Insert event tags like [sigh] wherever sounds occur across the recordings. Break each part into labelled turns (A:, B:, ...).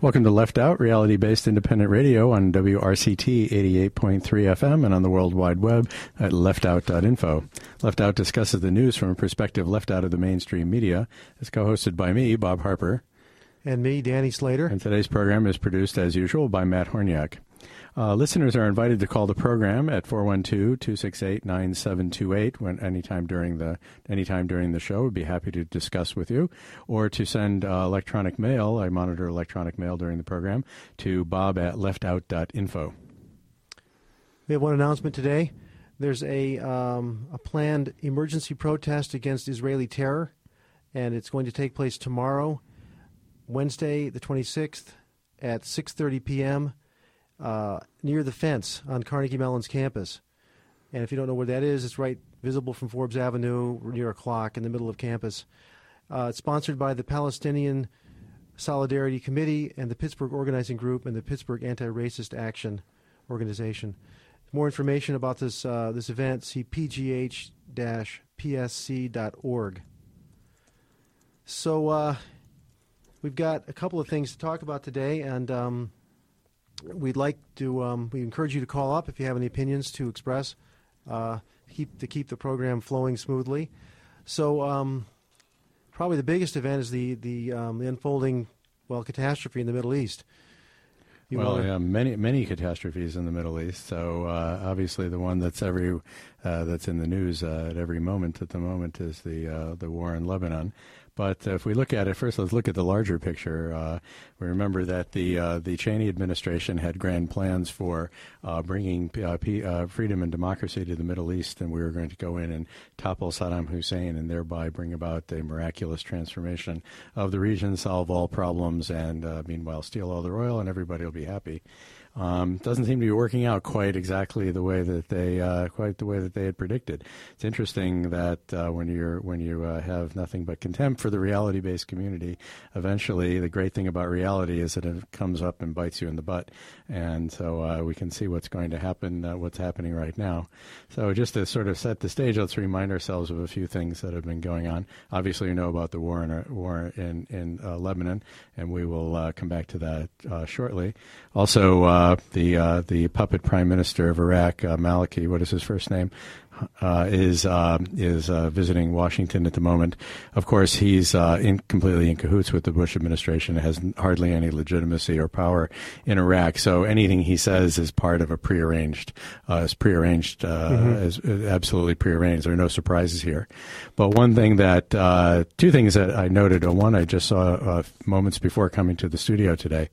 A: Welcome to Left Out, reality based independent radio on WRCT 88.3 FM and on the World Wide Web at leftout.info. Left Out discusses the news from a perspective left out of the mainstream media. It's co hosted by me, Bob Harper.
B: And me, Danny Slater.
A: And today's program is produced, as usual, by Matt Horniak. Uh, listeners are invited to call the program at 412-268-9728 when anytime during the anytime during the show. We'd be happy to discuss with you, or to send uh, electronic mail. I monitor electronic mail during the program to bob at leftout.info.
B: We have one announcement today. There's a um, a planned emergency protest against Israeli terror, and it's going to take place tomorrow, Wednesday, the 26th, at 6:30 p.m uh, near the fence on Carnegie Mellon's campus. And if you don't know where that is, it's right visible from Forbes Avenue near a clock in the middle of campus. Uh, it's sponsored by the Palestinian Solidarity Committee and the Pittsburgh Organizing Group and the Pittsburgh Anti-Racist Action Organization. More information about this uh, this event, see pgh-psc.org. So uh, we've got a couple of things to talk about today, and um, we'd like to um, we encourage you to call up if you have any opinions to express uh, keep to keep the program flowing smoothly. So um, probably the biggest event is the the, um, the unfolding well catastrophe in the Middle East.
A: You well, yeah, many many catastrophes in the Middle East. So uh, obviously, the one that's every uh, that's in the news uh, at every moment at the moment is the uh, the war in Lebanon. But if we look at it first, let's look at the larger picture. Uh, we remember that the uh, the Cheney administration had grand plans for uh, bringing uh, P- uh, freedom and democracy to the Middle East, and we were going to go in and topple Saddam Hussein, and thereby bring about a miraculous transformation of the region, solve all problems, and uh, meanwhile steal all the oil, and everybody will be happy. Um, doesn't seem to be working out quite exactly the way that they uh, quite the way that they had predicted. It's interesting that uh, when you're when you uh, have nothing but contempt for the reality-based community, eventually the great thing about reality is that it comes up and bites you in the butt, and so uh, we can see what's going to happen, uh, what's happening right now. So just to sort of set the stage, let's remind ourselves of a few things that have been going on. Obviously, you know about the war in uh, war in in Lebanon, and we will come back to that shortly. Also uh, the uh, the puppet prime minister of Iraq, uh, Maliki. What is his first name? Uh, is uh, is uh, visiting Washington at the moment. Of course, he's uh, in, completely in cahoots with the Bush administration. Has hardly any legitimacy or power in Iraq. So anything he says is part of a prearranged, uh, is prearranged, uh, mm-hmm. is absolutely prearranged. There are no surprises here. But one thing that two things that I noted. One I just saw moments before coming to the studio today.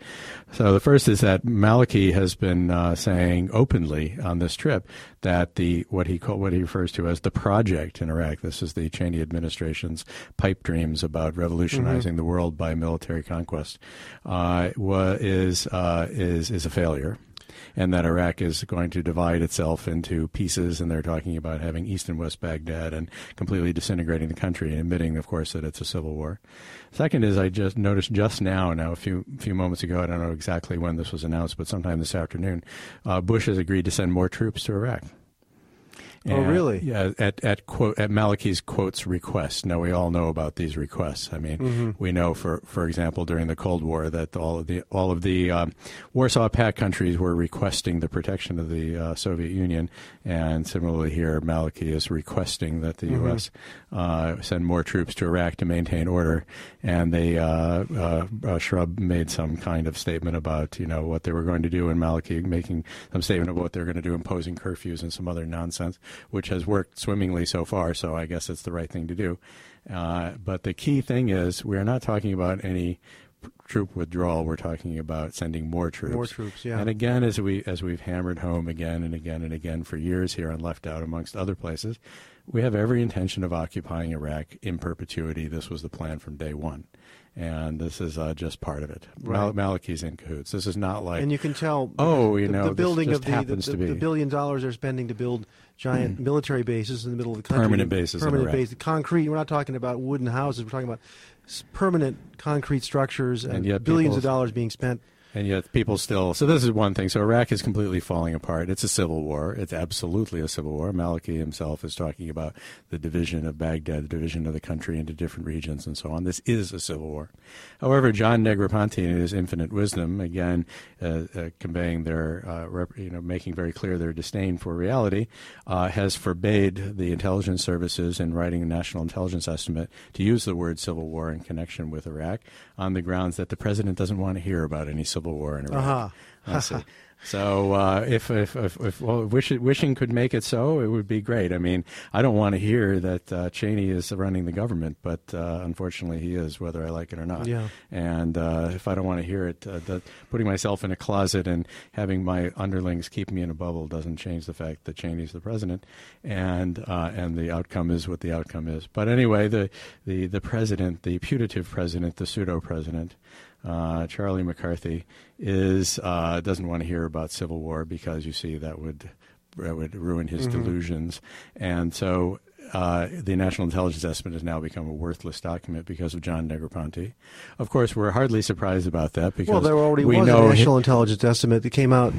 A: So the first is that Maliki has been saying openly on this trip that the what he called what he refers to as the project in Iraq. This is the Cheney administration's pipe dreams about revolutionizing mm-hmm. the world by military conquest. Uh, is uh, is is a failure and that Iraq is going to divide itself into pieces, and they're talking about having East and West Baghdad and completely disintegrating the country, and admitting, of course, that it's a civil war. Second is I just noticed just now, now a few few moments ago, I don't know exactly when this was announced, but sometime this afternoon, uh, Bush has agreed to send more troops to Iraq.
B: Oh, really?
A: Yeah, at at quote at Maliki's quotes request. Now we all know about these requests. I mean, mm-hmm. we know for for example during the Cold War that all of the all of the um, Warsaw Pact countries were requesting the protection of the uh, Soviet Union, and similarly here, Maliki is requesting that the mm-hmm. U.S. Uh, send more troops to Iraq to maintain order. And they uh, uh, Shrub made some kind of statement about you know what they were going to do, and Maliki making some statement about what they're going to do, imposing curfews and some other nonsense which has worked swimmingly so far. So I guess it's the right thing to do. Uh, but the key thing is we are not talking about any troop withdrawal. We're talking about sending more troops.
B: More troops, yeah.
A: And again, as we as we've hammered home again and again and again for years here on Left Out, amongst other places, we have every intention of occupying Iraq in perpetuity. This was the plan from day one and this is uh, just part of it. Right. Mal- Maliki's in cahoots. This is not like
B: and you can tell.
A: Oh, you
B: the,
A: know,
B: the building
A: of
B: the, the,
A: the,
B: the, billion dollars they're spending to build giant mm. military bases in the middle of the country.
A: Permanent bases.
B: Permanent bases. Concrete. We're not talking about wooden houses. We're talking about permanent concrete structures and, and billions of dollars being spent
A: And yet people still. So this is one thing. So Iraq is completely falling apart. It's a civil war. It's absolutely a civil war. Maliki himself is talking about the division of Baghdad, the division of the country into different regions, and so on. This is a civil war. However, John Negroponte, in his infinite wisdom, again uh, uh, conveying their, uh, rep, you know, making very clear their disdain for reality, uh, has forbade the intelligence services in writing a national intelligence estimate to use the word civil war in connection with Iraq on the grounds that the president doesn't want to hear about any civil war in Iraq.
B: Uh-huh. [laughs]
A: So uh, if if, if, if well, wish, wishing could make it so, it would be great. I mean, I don't want to hear that uh, Cheney is running the government, but uh, unfortunately he is, whether I like it or not.
B: Yeah.
A: And uh, if I don't want to hear it, uh, that putting myself in a closet and having my underlings keep me in a bubble doesn't change the fact that Cheney's the president, and uh, and the outcome is what the outcome is. But anyway, the the the president, the putative president, the pseudo president uh, Charlie McCarthy is uh, doesn't want to hear about civil war because you see that would that would ruin his mm-hmm. delusions, and so. Uh, the National Intelligence Estimate has now become a worthless document because of John Negroponte. Of course, we're hardly surprised about that because
B: well, there already
A: we
B: was
A: know
B: a National Intelligence Estimate that came out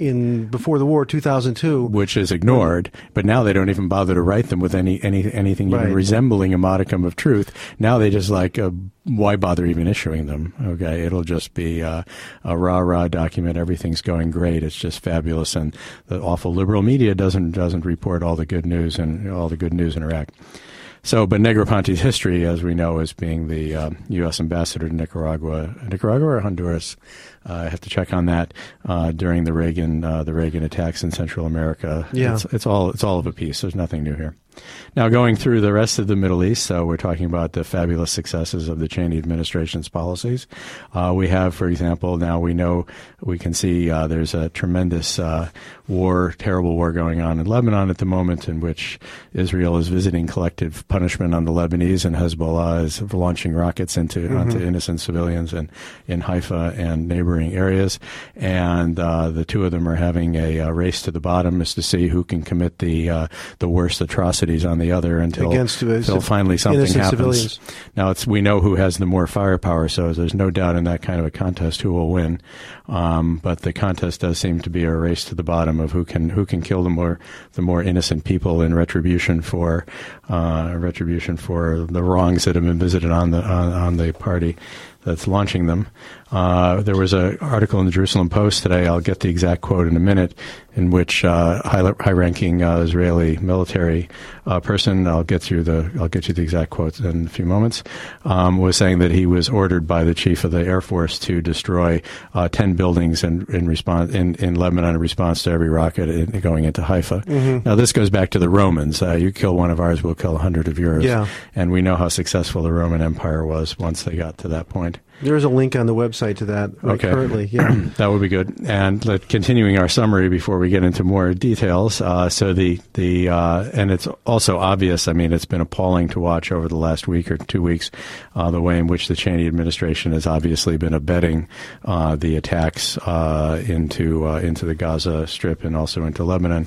B: in before the war, 2002,
A: which is ignored. But now they don't even bother to write them with any any anything right. even resembling a modicum of truth. Now they just like, uh, why bother even issuing them? Okay, it'll just be uh, a rah rah document. Everything's going great. It's just fabulous, and the awful liberal media doesn't doesn't report all the good news and all the good news in Iraq. So, but Negroponte's history, as we know, as being the uh, U.S. ambassador to Nicaragua, Nicaragua or Honduras, I have to check on that uh, during the Reagan uh, the Reagan attacks in Central America.
B: Yeah,
A: it's, it's, all it's all of a piece. There's nothing new here. Now, going through the rest of the Middle East, so we're talking about the fabulous successes of the Cheney administration's policies. Uh, we have, for example, now we know we can see uh, there's a tremendous uh, war, terrible war going on in Lebanon at the moment, in which Israel is visiting collective punishment on the Lebanese, and Hezbollah is launching rockets into mm-hmm. onto innocent civilians in in Haifa and neighboring areas. And uh, the two of them are having a, a, race to the bottom as to see who can commit the uh, the worst atrocities on the other until,
B: Against, uh,
A: until finally something happens.
B: Civilians.
A: Now it's we know who has the more firepower, so there's no doubt in that kind of a contest who will win. Um, but the contest does seem to be a race to the bottom of who can who can kill the more the more innocent people in retribution for uh, retribution for the wrongs that have been visited on the on, on the party that's launching them. Uh, there was an article in the Jerusalem Post today. I'll get the exact quote in a minute, in which uh, high, high-ranking uh, Israeli military uh, person, I'll get through the, I'll get you the exact quote in a few moments, um, was saying that he was ordered by the chief of the Air Force to destroy uh, ten buildings in, in response in, in Lebanon in response to every rocket in, going into Haifa. Mm-hmm. Now this goes back to the Romans. Uh, you kill one of ours, we'll kill a hundred of yours.
B: Yeah.
A: and we know how successful the Roman Empire was once they got to that point.
B: There is a link on the website to that right
A: okay.
B: currently. [clears throat] Yeah,
A: that would be good. And let, continuing our summary before we get into more details. Uh, so the the uh, and it's also obvious. I mean, it's been appalling to watch over the last week or two weeks uh, the way in which the Cheney administration has obviously been abetting uh, the attacks uh, into uh, into the Gaza Strip and also into Lebanon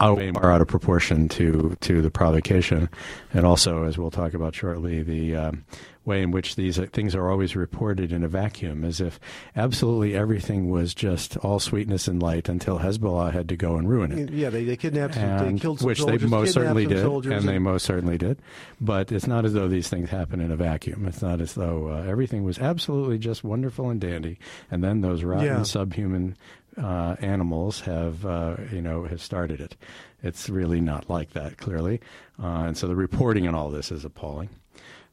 A: out, far out of proportion to to the provocation, and also, as we'll talk about shortly, the um, way in which these things are always reported in a vacuum, as if absolutely everything was just all sweetness and light until Hezbollah had to go and ruin it.
B: Yeah, they, they kidnapped,
A: and,
B: they killed some
A: which
B: soldiers,
A: they most certainly did,
B: and,
A: and they most certainly did. But it's not as though these things happen in a vacuum. It's not as though uh, everything was absolutely just wonderful and dandy, and then those rotten
B: yeah.
A: subhuman uh, animals have uh, you know have started it. It's really not like that, clearly, uh, and so the reporting on all this is appalling.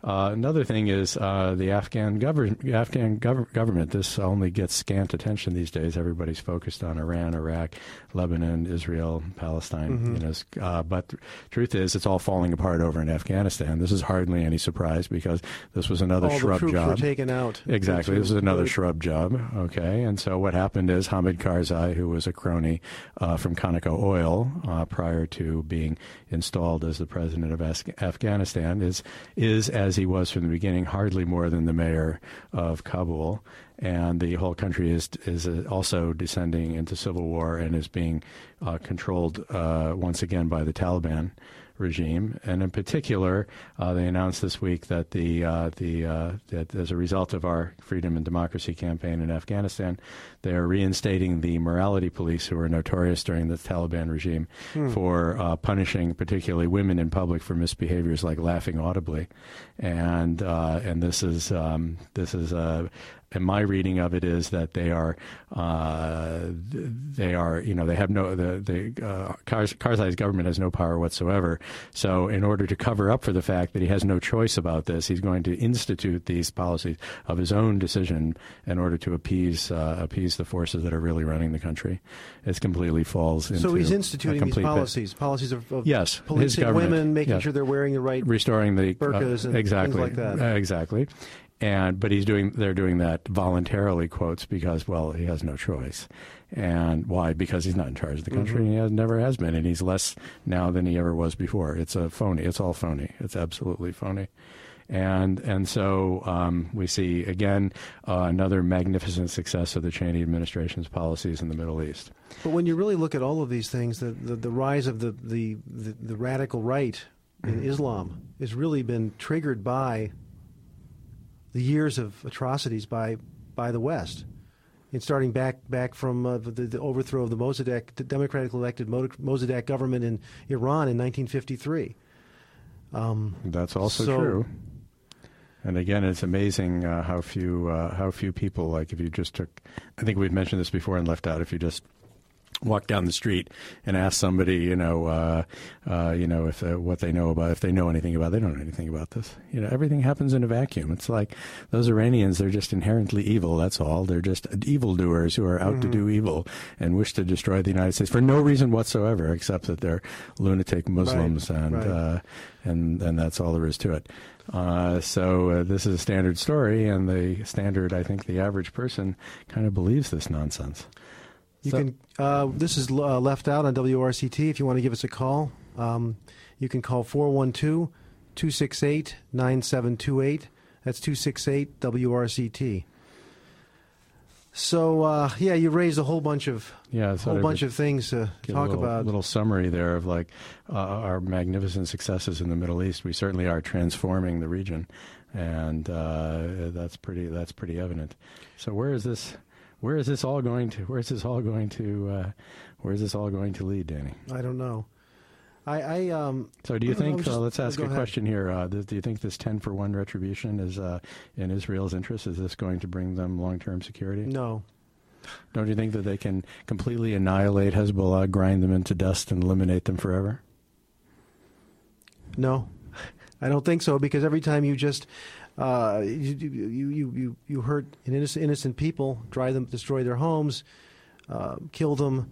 A: Uh, another thing is uh, the Afghan, government. Afghan gov- government. This only gets scant attention these days. Everybody's focused on Iran, Iraq, Lebanon, Israel, Palestine. Mm-hmm. You know, uh, but the truth is, it's all falling apart over in Afghanistan. This is hardly any surprise because this was another
B: all
A: shrub
B: the
A: job.
B: Were taken out.
A: Exactly, this is another shrub job. Okay, and so what happened is Hamid Karzai, who was a crony uh, from Conoco Oil uh, prior to being installed as the president of Afghanistan, is is as as he was from the beginning, hardly more than the mayor of Kabul. and the whole country is is also descending into civil war and is being uh, controlled uh, once again by the Taliban regime. And in particular, uh, they announced this week that the uh, the uh, that as a result of our freedom and democracy campaign in Afghanistan, they are reinstating the morality police who were notorious during the Taliban regime hmm. for uh, punishing particularly women in public for misbehaviors like laughing audibly, and uh, and this is um, this is a and my reading of it is that they are uh, they are you know they have no the the uh, Karzai's government has no power whatsoever. So in order to cover up for the fact that he has no choice about this, he's going to institute these policies of his own decision in order to appease uh, appease the forces that are really running the country. It completely falls into
B: so he's instituting these policies, bit. policies of, of
A: yes,
B: policing women, making yes. sure they're wearing the right
A: restoring the
B: burqas and
A: exactly
B: things like that.
A: exactly and but he's doing they're doing that voluntarily quotes because well he has no choice. And why? Because he's not in charge of the country. Mm-hmm. and he has never has been and he's less now than he ever was before. It's a phony. It's all phony. It's absolutely phony. And and so um, we see again uh, another magnificent success of the Cheney administration's policies in the Middle East.
B: But when you really look at all of these things, the the, the rise of the, the, the, the radical right in mm-hmm. Islam has really been triggered by the years of atrocities by by the West. And starting back back from uh, the, the, overthrow of the Mossadegh, the democratically elected Mossadegh government in Iran in 1953. Um,
A: That's also so, true. And again, it's amazing uh, how few uh, how few people like if you just took. I think we've mentioned this before and left out. If you just walk down the street and ask somebody, you know, uh, uh, you know, if uh, what they know about, if they know anything about, they don't know anything about this. You know, everything happens in a vacuum. It's like those Iranians; they're just inherently evil. That's all. They're just evildoers who are out mm-hmm. to do evil and wish to destroy the United States for no reason whatsoever, except that they're lunatic Muslims, right. and
B: right.
A: Uh, and and that's all there is to it. Uh, so uh, this is a standard story, and the standard, I think, the average person kind of believes this nonsense.
B: You so, can. Uh, this is uh, left out on WRCT. If you want to give us a call, um, you can call 412 268 9728. That's 268 WRCT. So uh, yeah, you raised a whole bunch of yeah, whole bunch of things to talk
A: a little,
B: about.
A: Little summary there of like uh, our magnificent successes in the Middle East. We certainly are transforming the region, and uh, that's pretty that's pretty evident. So where is this? Where is this all going to? Where is this all going to? Uh, where is this all going to lead, Danny?
B: I don't know. I, I um,
A: so do you [clears throat] think? Just, uh, let's ask a ahead. question here. Uh, do, do, you think this ten for one retribution is uh, in Israel's interest? Is this going to bring them long term security?
B: No.
A: Don't you think that they can completely annihilate Hezbollah, grind them into dust, and eliminate them forever?
B: No, I don't think so. Because every time you just uh, you, you, you, you, you hurt innocent, innocent people, drive them, destroy their homes, uh, kill them.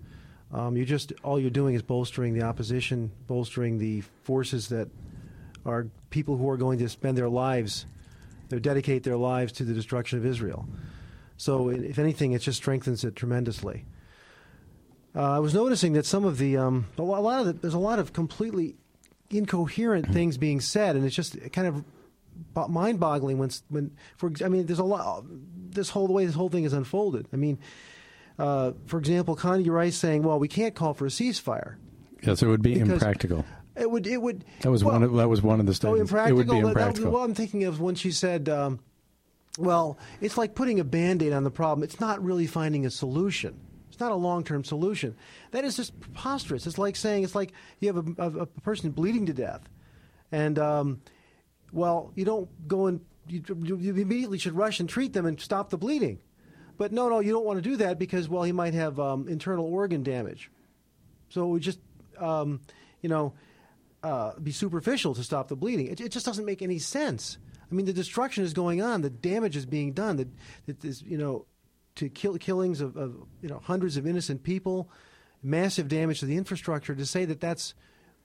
B: Um, you just all you're doing is bolstering the opposition, bolstering the forces that are people who are going to spend their lives, they dedicate their lives to the destruction of Israel. So, if anything, it just strengthens it tremendously. Uh, I was noticing that some of the um, a lot of the, there's a lot of completely incoherent things being said, and it's just kind of mind-boggling when when for I mean there's a lot this whole the way this whole thing is unfolded. I mean, uh, for example, Condi Rice saying, "Well, we can't call for a ceasefire."
A: Yes, it would be impractical.
B: It would. It would.
A: That was well, one. Of, that was one of the oh, statements.
B: Oh, impractical.
A: It would be impractical.
B: That, well, I'm thinking of when she said, um, "Well, it's like putting a band-aid on the problem. It's not really finding a solution. It's not a long-term solution. That is just preposterous. It's like saying it's like you have a, a, a person bleeding to death, and." Um, well, you don't go and you, you immediately should rush and treat them and stop the bleeding. But no, no, you don't want to do that because, well, he might have um, internal organ damage. So would just, um, you know, uh, be superficial to stop the bleeding. It, it, just doesn't make any sense. I mean, the destruction is going on, the damage is being done, that, that is, you know, to kill, killings of, of, you know, hundreds of innocent people, massive damage to the infrastructure. To say that that's,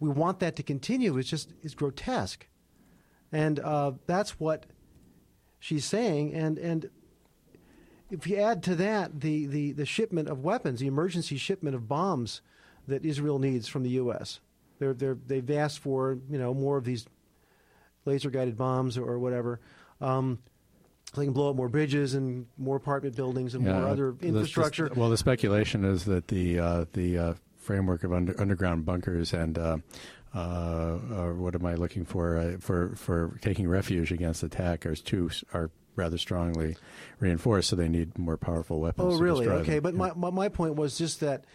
B: we want that to continue is just, is grotesque. And uh, that's what she's saying. And, and if you add to that the, the, the shipment of weapons, the emergency shipment of bombs that Israel needs from the U.S., they're, they're, they've asked for you know more of these laser guided bombs or, whatever. Um, they can blow up more bridges and more apartment buildings and yeah, more other infrastructure.
A: well, the speculation is that the uh, the uh, framework of under, underground bunkers and uh, uh, or what am I looking for uh, for for taking refuge against attack are too are rather strongly reinforced, so they need more powerful weapons.
B: Oh, really? Okay, but yeah. my my point was just that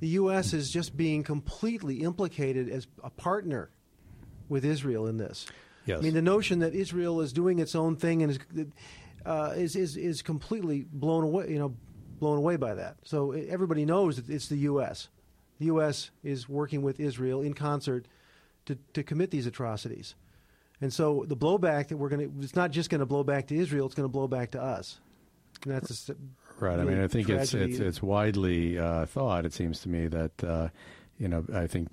B: the U.S. is just being completely implicated as a partner with Israel in this.
A: Yes.
B: I mean, the notion that Israel is doing its own thing and is uh, is, is is completely blown away. You know, blown away by that. So everybody knows that it's the U.S. The U.S. is working with Israel in concert to, to commit these atrocities. And so the blowback that we're going to, it's not just going to blow back to Israel, it's going to blow back to us. And that's a,
A: right.
B: Really
A: I mean, I think it's, it's, it's widely uh, thought, it seems to me, that. Uh, you know, I think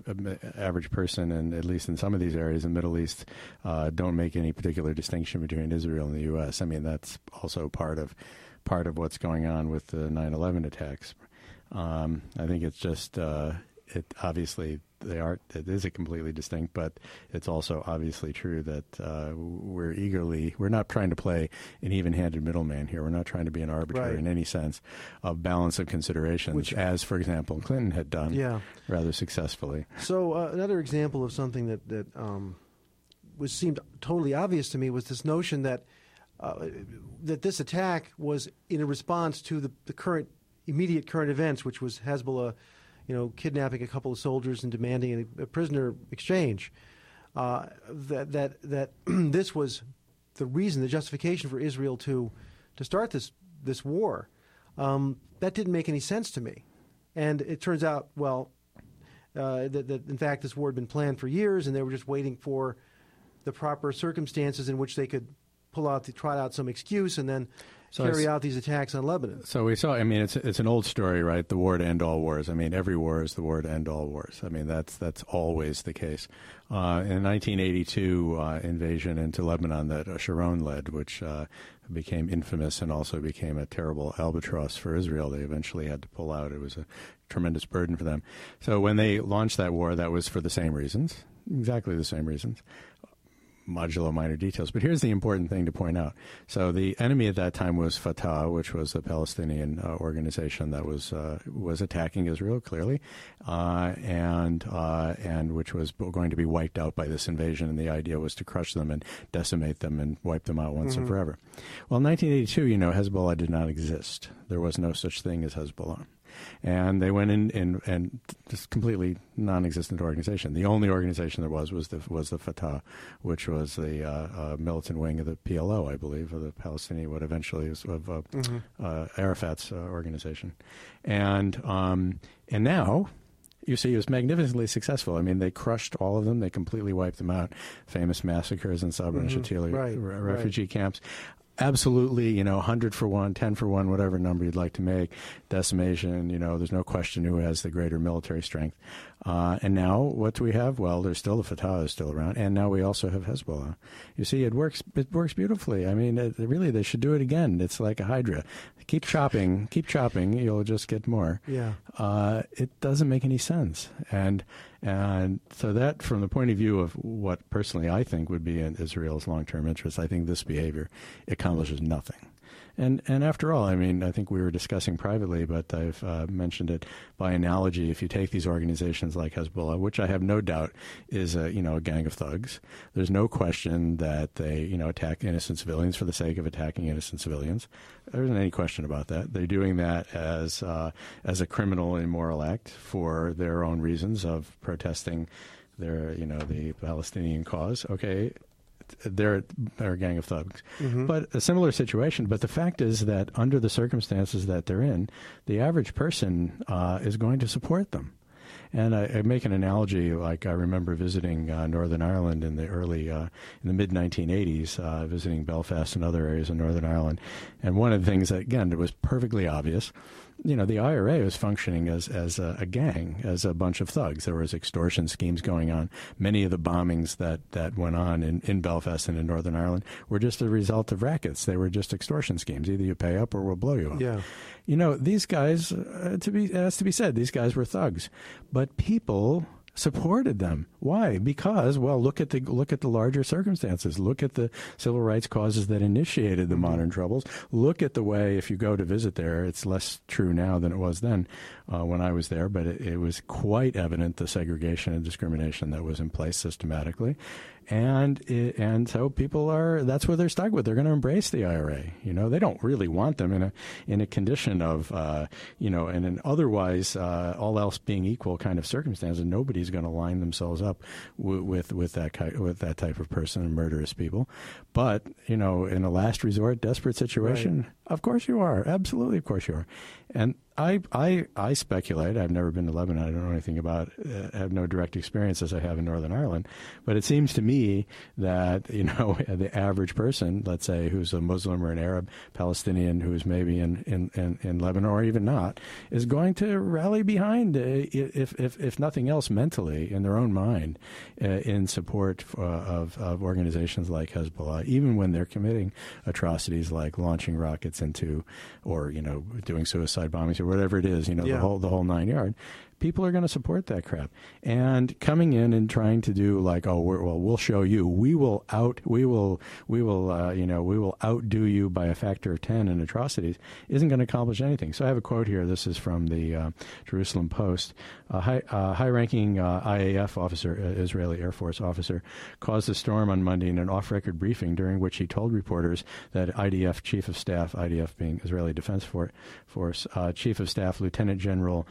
A: average person, and at least in some of these areas in the Middle East, uh, don't make any particular distinction between Israel and the U.S. I mean, that's also part of part of what's going on with the 9/11 attacks. Um, I think it's just uh, it obviously they are it is a completely distinct, but it's also obviously true that uh, we're eagerly we're not trying to play an even-handed middleman here. We're not trying to be an arbiter
B: right.
A: in any sense of balance of considerations, Which, as for example Clinton had done
B: yeah.
A: rather successfully.
B: So uh, another example of something that that um, was seemed totally obvious to me was this notion that. Uh, that this attack was in a response to the, the current immediate current events, which was Hezbollah you know, kidnapping a couple of soldiers and demanding a, a prisoner exchange. Uh, that that that [clears throat] this was the reason, the justification for Israel to to start this this war. Um, that didn't make any sense to me, and it turns out, well, uh, that, that in fact this war had been planned for years, and they were just waiting for the proper circumstances in which they could pull out, the, trot out some excuse, and then so carry out these attacks on Lebanon.
A: So we saw. I mean, it's it's an old story, right? The war to end all wars. I mean, every war is the war to end all wars. I mean, that's that's always the case. Uh, in 1982 uh, invasion into Lebanon that Sharon led, which uh, became infamous and also became a terrible albatross for Israel. They eventually had to pull out. It was a tremendous burden for them. So when they launched that war, that was for the same reasons, exactly the same reasons modulo minor details. But here's the important thing to point out. So the enemy at that time was Fatah, which was a Palestinian uh, organization that was uh, was attacking Israel clearly, uh, and uh, and which was going to be wiped out by this invasion. And the idea was to crush them and decimate them and wipe them out once mm-hmm. and forever. Well, in 1982, you know, Hezbollah did not exist. There was no such thing as Hezbollah and they went in, in and just completely non-existent organization. The only organization there was was the was the Fatah, which was the uh, uh, militant wing of the PLO, I believe, of the Palestinian, what eventually was of uh, mm-hmm. Uh, Arafat's uh, organization, and um, and now you see, it was magnificently successful. I mean, they crushed all of them. They completely wiped them out. Famous massacres in Sabra mm-hmm. and Shatila
B: right,
A: refugee
B: right.
A: camps absolutely, you know, 100 for one, 10 for one, whatever number you'd like to make, decimation, you know, there's no question who has the greater military strength. Uh, and now what do we have? Well, there's still the Fatah is still around, and now we also have Hezbollah. You see, it works. It works beautifully. I mean, it, really, they should do it again. It's like a hydra. Keep chopping, keep chopping. You'll just get more.
B: Yeah.
A: Uh, it doesn't make any sense, and and so that, from the point of view of what personally I think would be in Israel's long-term interest, I think this behavior accomplishes nothing. And and after all, I mean, I think we were discussing privately, but I've uh, mentioned it by analogy. If you take these organizations like Hezbollah, which I have no doubt is a you know a gang of thugs, there's no question that they you know attack innocent civilians for the sake of attacking innocent civilians. There isn't any question about that. They're doing that as uh, as a criminal immoral act for their own reasons of protesting their you know the Palestinian cause. Okay, they're, they're a gang of thugs. Mm-hmm. But a similar situation. But the fact is that under the circumstances that they're in, the average person uh, is going to support them. And I, I, make an analogy, like I remember visiting uh, Northern Ireland in the early, uh, in the mid 1980s, uh, visiting Belfast and other areas of Northern Ireland. And one of the things that, again, it was perfectly obvious you know, the IRA was functioning as, as a, a, gang, as a bunch of thugs. There was extortion schemes going on. Many of the bombings that, that went on in, in Belfast and in Northern Ireland were just a result of rackets. They were just extortion schemes. Either you pay up or we'll blow you up.
B: Yeah.
A: You know, these guys, uh, to be, it has to be said, these guys were thugs. But people supported them. Why? Because well, look at the look at the larger circumstances. Look at the civil rights causes that initiated the mm-hmm. modern troubles. Look at the way if you go to visit there, it's less true now than it was then uh, when I was there, but it, it was quite evident the segregation and discrimination that was in place systematically and it, and so people are that's what they're stuck with. They're going to embrace the IRA. You know, they don't really want them in a in a condition of uh, you know, in an otherwise uh, all else being equal kind of circumstance, and nobody's going to line themselves up w- with with that with that type of person and murderous people. But you know, in a last resort, desperate situation, right. Of course you are. Absolutely, of course you are. And I, I, I speculate. I've never been to Lebanon. I don't know anything about. Uh, have no direct experience as I have in Northern Ireland. But it seems to me that you know [laughs] the average person, let's say, who's a Muslim or an Arab Palestinian who's maybe in in, in, in Lebanon or even not, is going to rally behind, uh, if, if if nothing else, mentally in their own mind, uh, in support uh, of of organizations like Hezbollah, even when they're committing atrocities like launching rockets into, or you know, doing suicide bombings or whatever it is, you know, yeah. the whole the whole nine yard people are going to support that crap. And coming in and trying to do like, oh, well, we'll show you. We will out. We will. We will. Uh, you know, we will outdo you by a factor of ten in atrocities. Isn't going to accomplish anything. So I have a quote here. This is from the uh, Jerusalem Post. A high, uh, high-ranking uh, IAF officer, uh, Israeli Air Force officer, caused a storm on Monday in an off-record briefing during which he told reporters that IDF Chief of Staff, IDF being Israeli Defense Force, uh, Chief of Staff Lieutenant General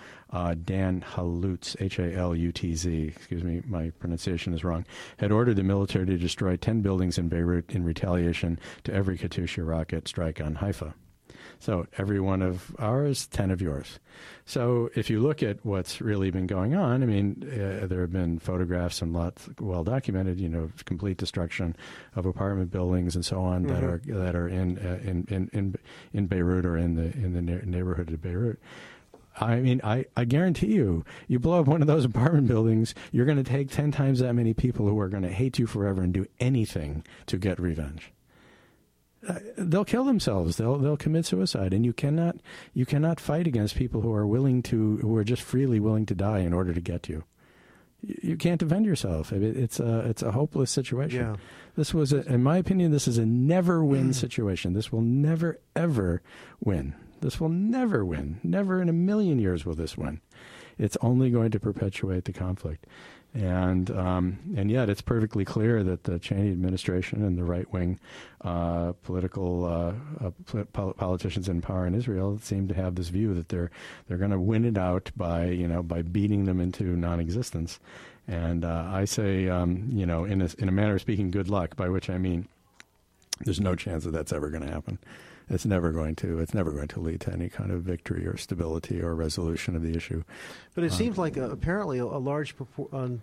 A: Dan Halutz, H A L U T Z, excuse me, my pronunciation is wrong, had ordered the military to destroy 10 buildings in Beirut in retaliation to every Katyusha rocket strike on Haifa. So every one of ours, 10 of yours. So if you look at what's really been going on, I mean, uh, there have been photographs and lots well documented, you know, complete destruction of apartment buildings and so on mm-hmm. that are that are in, uh, in in in in Beirut or in the in the neighborhood of Beirut. I mean, I, I guarantee you, you blow up one of those apartment buildings, you're going to take 10 times that many people who are going to hate you forever and do anything to get revenge. Uh, they'll kill themselves. They'll they'll commit suicide, and you cannot you cannot fight against people who are willing to who are just freely willing to die in order to get you. You, can't defend yourself. it's a it's a hopeless situation.
B: Yeah.
A: This was, a, in my opinion, this is a never win situation. This will never ever win. This will never win. Never in a million years will this win. It's only going to perpetuate the conflict. And um, and yet, it's perfectly clear that the Cheney administration and the right wing uh, political uh, uh, politicians in power in Israel seem to have this view that they're they're going to win it out by you know by beating them into non-existence. And uh, I say, um, you know, in a, in a manner of speaking, good luck. By which I mean, there's no chance that that's ever going to happen it's never going to it's never going to lead to any kind of victory or stability or resolution of the issue.
B: But it um, seems like uh, apparently a, a large propor- um,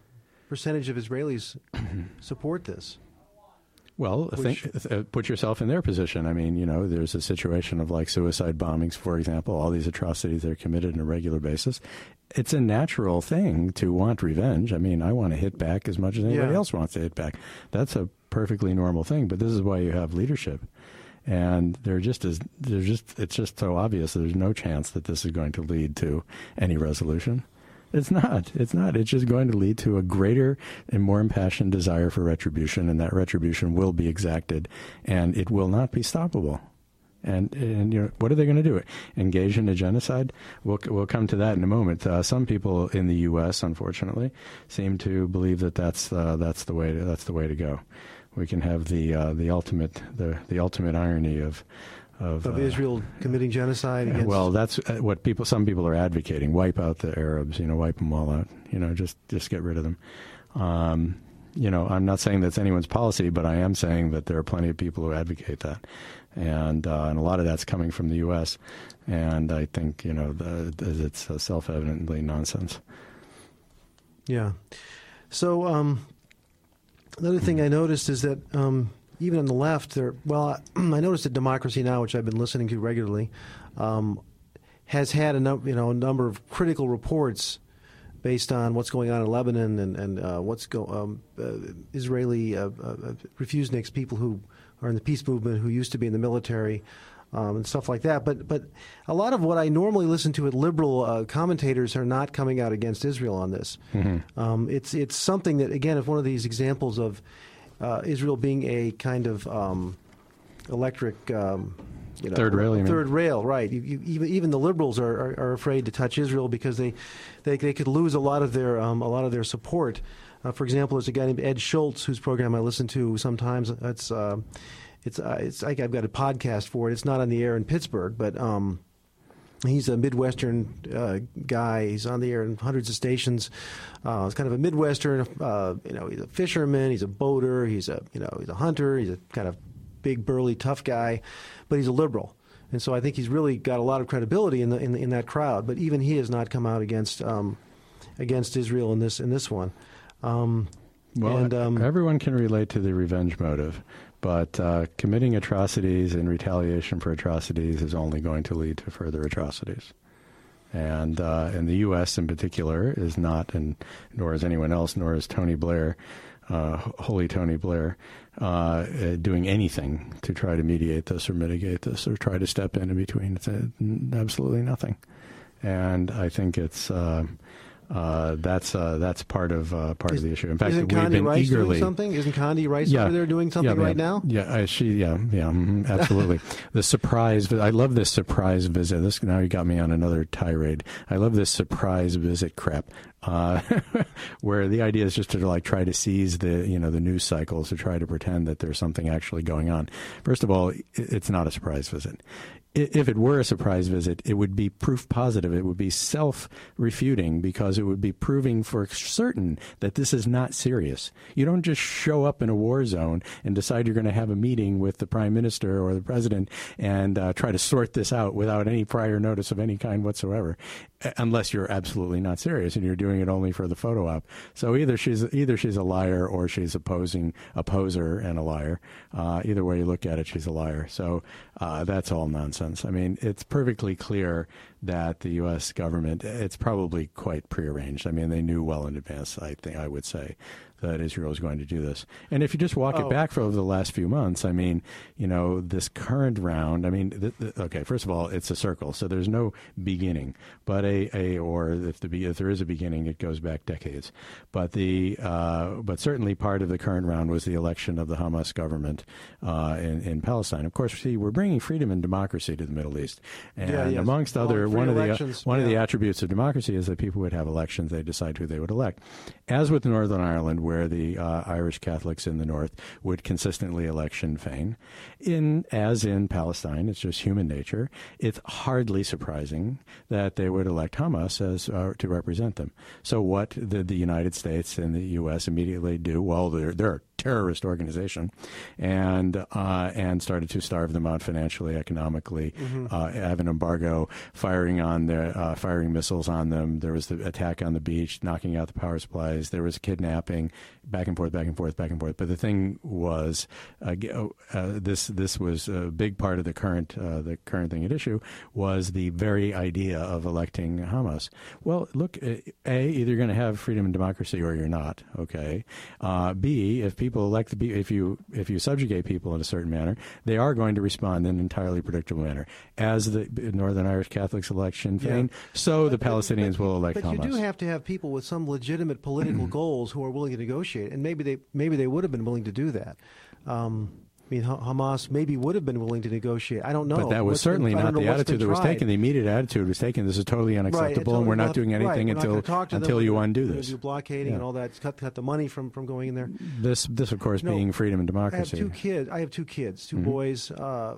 B: percentage of Israelis [clears throat] support this.
A: Well, think, uh, put yourself in their position. I mean, you know, there's a situation of like suicide bombings, for example, all these atrocities that are committed on a regular basis. It's a natural thing to want revenge. I mean, I want to hit back as much as anybody yeah. else wants to hit back. That's a perfectly normal thing. But this is why you have leadership and they're just as they're just it's just so obvious there's no chance that this is going to lead to any resolution. It's not. It's not. It's just going to lead to a greater and more impassioned desire for retribution, and that retribution will be exacted, and it will not be stoppable. And, and you know, what are they going to do? Engage in a genocide? We'll, we'll come to that in a moment. Uh, some people in the U.S., unfortunately, seem to believe that that's uh, that's the way to, that's the way to go we can have the uh, the ultimate the the ultimate irony of
B: of, of uh, Israel committing genocide. Against...
A: Well, that's uh, what people some people are advocating: wipe out the Arabs, you know, wipe them all out, you know, just just get rid of them. Um, you know, I'm not saying that's anyone's policy, but I am saying that there are plenty of people who advocate that, and uh, and a lot of that's coming from the U.S. And I think you know the, it's self-evidently nonsense.
B: Yeah. So um, Another thing I noticed is that um, even on the left, there. Well, [clears throat] I noticed that Democracy Now, which I've been listening to regularly, um, has had a num- you know a number of critical reports based on what's going on in Lebanon and and uh, what's go um, uh, Israeli uh, uh, refuseniks, people who are in the peace movement who used to be in the military. Um, and stuff like that. But but a lot of what I normally listen to at liberal uh, commentators are not coming out against Israel on this. Mm-hmm. Um, it's it's something that again is one of these examples of uh, Israel being a kind of um, electric. Um,
A: you know, third rail,
B: third rail, right? You, you, even even the liberals are, are, are, afraid to touch Israel because they, they, they could lose a lot of their um, a lot of their support. Uh, for example, there's a guy named Ed Schultz whose program I listen to sometimes. It's uh, it's uh, it's like I've got a podcast for it. It's not on the air in Pittsburgh, but um, he's a Midwestern uh, guy. He's on the air in hundreds of stations. Uh, he's kind of a Midwestern. Uh, you know, he's a fisherman. He's a boater. He's a you know he's a hunter. He's a kind of big, burly, tough guy, but he's a liberal. And so I think he's really got a lot of credibility in the in, in that crowd. But even he has not come out against um, against Israel in this in this one. Um,
A: well, and, um, everyone can relate to the revenge motive. But uh, committing atrocities in retaliation for atrocities is only going to lead to further atrocities. And uh, in the U.S. in particular is not, and nor is anyone else, nor is Tony Blair, uh, holy Tony Blair, uh, uh, doing anything to try to mediate this or mitigate this or try to step in in between. It's absolutely nothing. And I think it's uh, uh, that's uh, that's part of uh, part
B: Is,
A: of the issue. In fact,
B: isn't
A: we've
B: Condi
A: been
B: Rice
A: eagerly
B: doing something. Isn't Condi Rice
A: yeah,
B: over there doing something
A: yeah,
B: right now?
A: Yeah, she. Yeah, yeah, mm, absolutely. [laughs] the surprise. I love this surprise visit. This now you got me on another tirade. I love this surprise visit crap. Uh, [laughs] where the idea is just to like try to seize the you know the news cycles to try to pretend that there's something actually going on. First of all, it's not a surprise visit if it were a surprise visit, it would be proof positive. It would be self refuting because it would be proving for certain that this is not serious. You don't just show up in a war zone and decide you're going to have a meeting with the prime minister or the president and uh, try to sort this out without any prior notice of any kind whatsoever unless you're absolutely not serious and you're doing it only for the photo op. So either she's either she's a liar or she's opposing a poser and a liar. Uh, either way you look at it, she's a liar. So uh, that's all nonsense. I mean, it's perfectly clear that the U.S. government it's probably quite prearranged. I mean, they knew well in advance. I think I would say that Israel is going to do this. And if you just walk oh. it back for over the last few months, I mean, you know, this current round, I mean, th- th- okay, first of all, it's a circle, so there's no beginning, but a, a or if the if there is a beginning, it goes back decades. But the uh, but certainly part of the current round was the election of the Hamas government uh, in in Palestine. Of course, see, we're bringing freedom and democracy to the Middle East, and yeah, yes. amongst well, other one of the uh, one yeah. of the attributes of democracy is that people would have elections, they decide who they would elect. As with Northern Ireland, where where the uh, Irish Catholics in the north would consistently elect Sinn In as in Palestine, it's just human nature. It's hardly surprising that they would elect Hamas as uh, to represent them. So what did the United States and the U.S. immediately do? Well, they're, they're terrorist organization, and uh, and started to starve them out financially, economically, mm-hmm. uh, have an embargo, firing on their uh, firing missiles on them. There was the attack on the beach, knocking out the power supplies. There was kidnapping, back and forth, back and forth, back and forth. But the thing was, uh, uh, this this was a big part of the current uh, the current thing at issue was the very idea of electing Hamas. Well, look, a either you're going to have freedom and democracy or you're not. Okay. B, if people people elect the if you if you subjugate people in a certain manner, they are going to respond in an entirely predictable manner. As the Northern Irish Catholics election Féin, yeah. so but, the Palestinians
B: but,
A: will elect
B: but
A: Hamas.
B: you do have to have people with some legitimate political [clears throat] goals who are willing to negotiate, and maybe they maybe they would have been willing to do that. Um, I mean, Hamas maybe would have been willing to negotiate. I don't know.
A: But that was
B: what's
A: certainly
B: been,
A: not the attitude that was taken. The immediate attitude was taken. This is totally unacceptable, right, and we're not doing anything
B: right,
A: until until you undo this.
B: Do blockading yeah. and all that. Cut cut the money from, from going in there.
A: This this of course no, being freedom and democracy.
B: I have two kids. I have two kids, 2 mm-hmm. boys, uh,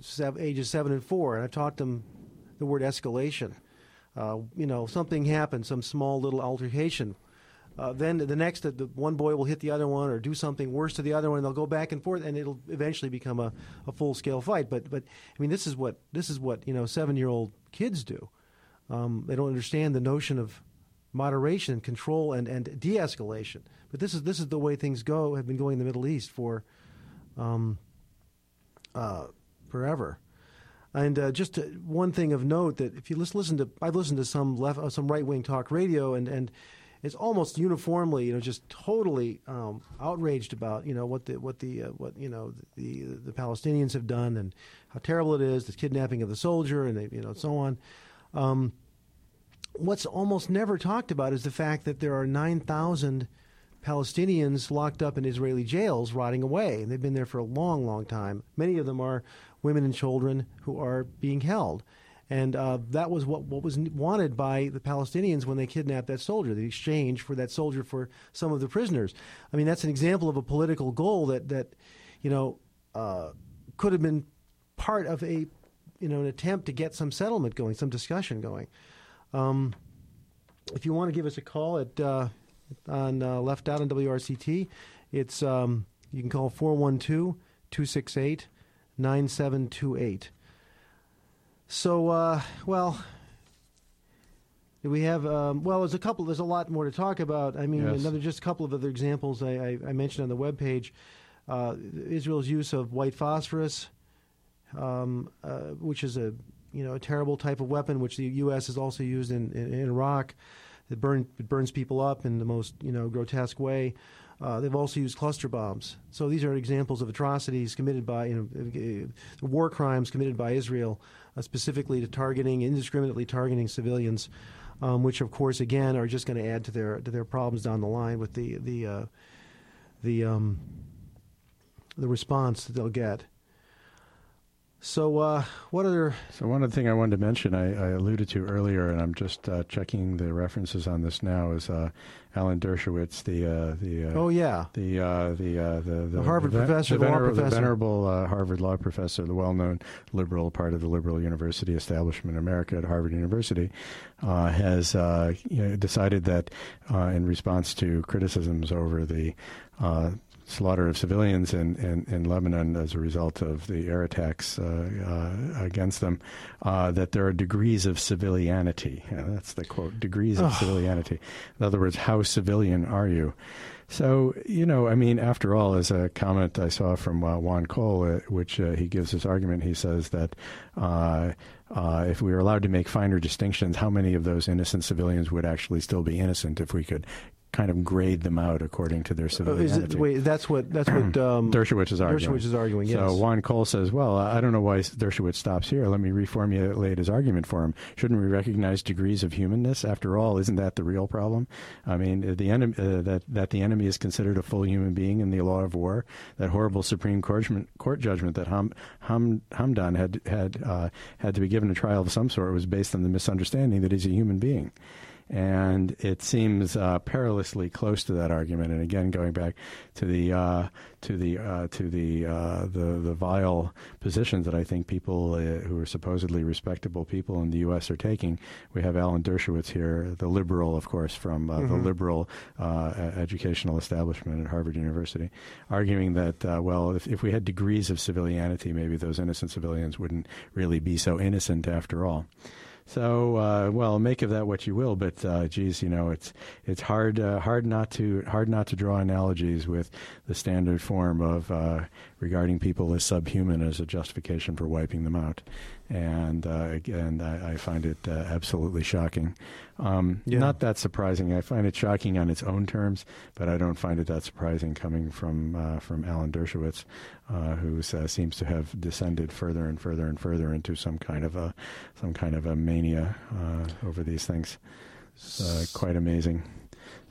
B: seven, ages seven and four, and I've taught them the word escalation. Uh, you know, something happened, some small little altercation uh, then the next, the one boy will hit the other one or do something worse to the other one. And they'll go back and forth, and it'll eventually become a, a full scale fight. But but I mean, this is what this is what you know seven year old kids do. Um, they don't understand the notion of moderation and control and, and de escalation. But this is this is the way things go have been going in the Middle East for um, uh, forever. And uh, just one thing of note that if you listen to, I've listened to some left, uh, some right wing talk radio, and and is almost uniformly, you know, just totally um, outraged about, you know, what the what the uh, what you know the the Palestinians have done and how terrible it is, the kidnapping of the soldier, and they, you know, so on. Um, what's almost never talked about is the fact that there are nine thousand Palestinians locked up in Israeli jails, rotting away, and they've been there for a long, long time. Many of them are women and children who are being held. And uh, that was what, what was wanted by the Palestinians when they kidnapped that soldier, the exchange for that soldier for some of the prisoners. I mean, that's an example of a political goal that, that you know, uh, could have been part of a, you know, an attempt to get some settlement going, some discussion going. Um, if you want to give us a call at uh, on uh, Left Out on WRCT, it's um, you can call 412 268 9728. So, uh, well, we have um, well, there's a couple. There's a lot more to talk about. I mean, yes. another just a couple of other examples I, I, I mentioned on the web page. Uh, Israel's use of white phosphorus, um, uh, which is a you know a terrible type of weapon, which the U.S. has also used in, in, in Iraq. It, burn, it burns people up in the most you know grotesque way. Uh, they've also used cluster bombs. So these are examples of atrocities committed by, you know, uh, war crimes committed by Israel, uh, specifically to targeting, indiscriminately targeting civilians, um, which of course again are just going to add to their to their problems down the line with the the uh, the um, the response that they'll get. So, uh, what other?
A: So, one other thing I wanted to mention, I, I alluded to earlier, and I'm just uh, checking the references on this now, is uh, Alan Dershowitz, the uh, the
B: uh, oh yeah,
A: the uh, the, the, the
B: the Harvard the, professor,
A: the,
B: vener-
A: the venerable Harvard law professor, the well-known liberal part of the liberal university establishment in America at Harvard University, has you know, decided that in response to criticisms over the slaughter of civilians in, in, in, Lebanon as a result of the air attacks uh, uh, against them, uh, that there are degrees of civilianity. Yeah, that's the quote degrees of civilianity. In other words, how civilian are you? So, you know, I mean, after all, as a comment I saw from uh, Juan Cole, uh, which uh, he gives his argument, he says that uh, uh, if we were allowed to make finer distinctions, how many of those innocent civilians would actually still be innocent if we could kind of grade them out according to their civilianity.
B: It, wait, that's what that's what [clears throat] um,
A: Dershowitz is arguing.
B: Dershowitz is arguing. Yes.
A: So Juan Cole says, "Well, I don't know why Dershowitz stops here. Let me reformulate his argument for him. Shouldn't we recognize degrees of humanness? After all, isn't that the real problem? I mean, the enemy uh, that that the enemy is considered a full human being in the law of war. That horrible Supreme Court, court judgment that Ham, Ham, Hamdan had had uh, had to be given a trial of some sort was based on the misunderstanding that he's a human being." And it seems uh, perilously close to that argument. And again, going back to the uh, to the uh, to the, uh, the the vile positions that I think people uh, who are supposedly respectable people in the U.S. are taking. We have Alan Dershowitz here, the liberal, of course, from uh, mm-hmm. the liberal educational establishment at Harvard University, arguing that well, if, if we had degrees of civilianity, maybe those innocent civilians wouldn't really be so innocent after all. So, uh, well, make of that what you will. But, uh, geez, you know, it's it's hard uh, hard not to hard not to draw analogies with the standard form of uh, regarding people as subhuman as a justification for wiping them out. And uh, again, I, I, find it uh, absolutely shocking. Um, yeah. Not that surprising. I find it shocking on its own terms, but I don't find it that surprising coming from uh, from Alan Dershowitz, uh, who uh, seems to have descended further and further and further into some kind of a some kind of a mania uh, over these things. It's, quite amazing.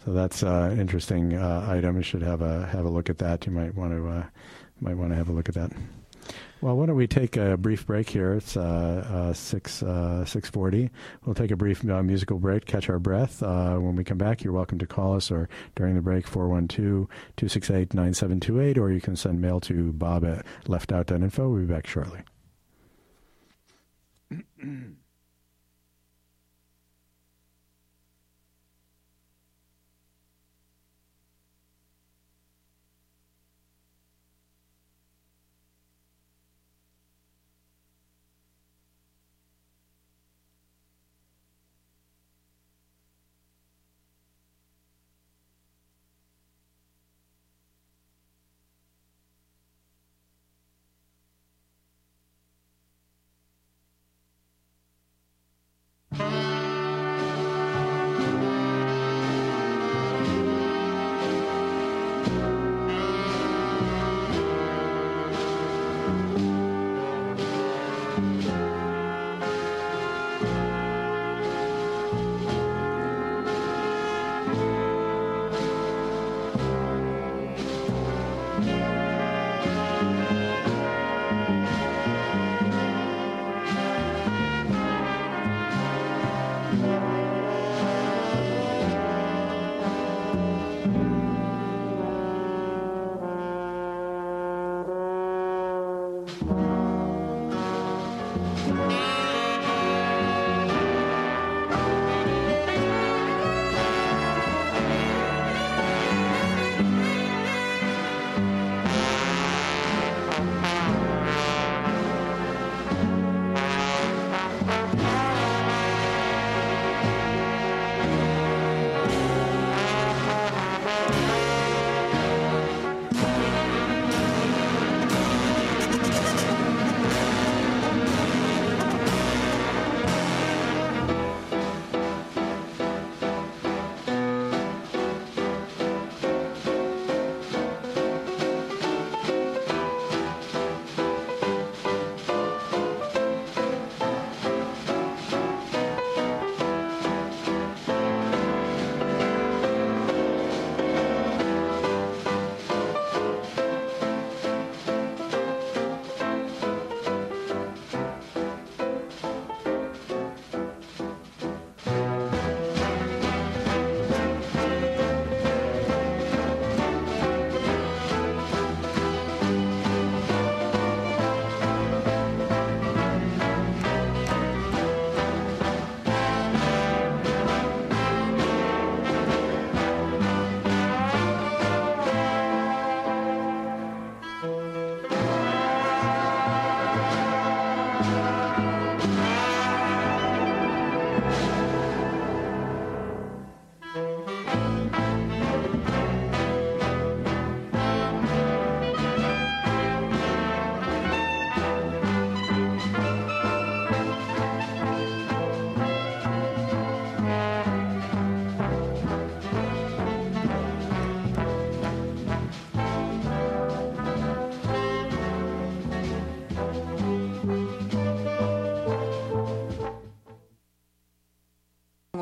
A: So that's an interesting item. You should have a have a look at that. You might want to might want to have a look at that. Well, why don't we take a brief break here? It's uh, uh, six uh, six forty. We'll take a brief uh, musical break, catch our breath. Uh, when we come back, you're welcome to call us or during the break 412-268-9728, or you can send mail to Bob at leftout.info. We'll be back shortly. [clears throat]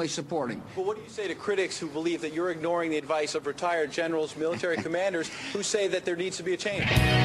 C: Supporting.
D: Well, what do you say to critics who believe that you're ignoring the advice of retired generals, military [laughs] commanders, who say that there needs to be a change?